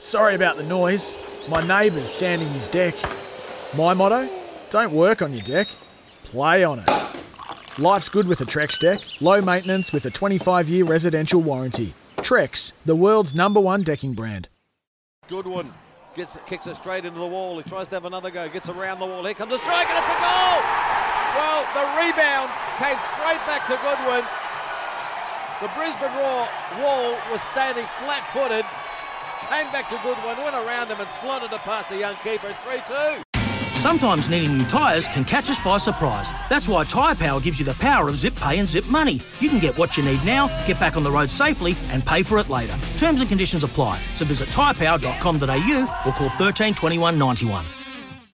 Sorry about the noise. My neighbour's sanding his deck. My motto? Don't work on your deck. Play on it. Life's good with a Trex deck. Low maintenance with a 25-year residential warranty. Trex, the world's number one decking brand. Goodwin gets kicks it straight into the wall. He tries to have another go, gets around the wall. Here comes the strike, and it's a goal! Well, the rebound came straight back to Goodwin. The Brisbane Roar wall was standing flat-footed. Came back to Goodwin, went around him and slotted it past the young keeper. It's 3-2. Sometimes needing new tyres can catch us by surprise. That's why Tyre Power gives you the power of zip pay and zip money. You can get what you need now, get back on the road safely, and pay for it later. Terms and conditions apply. So visit tyrepower.com.au or call 13 21 91.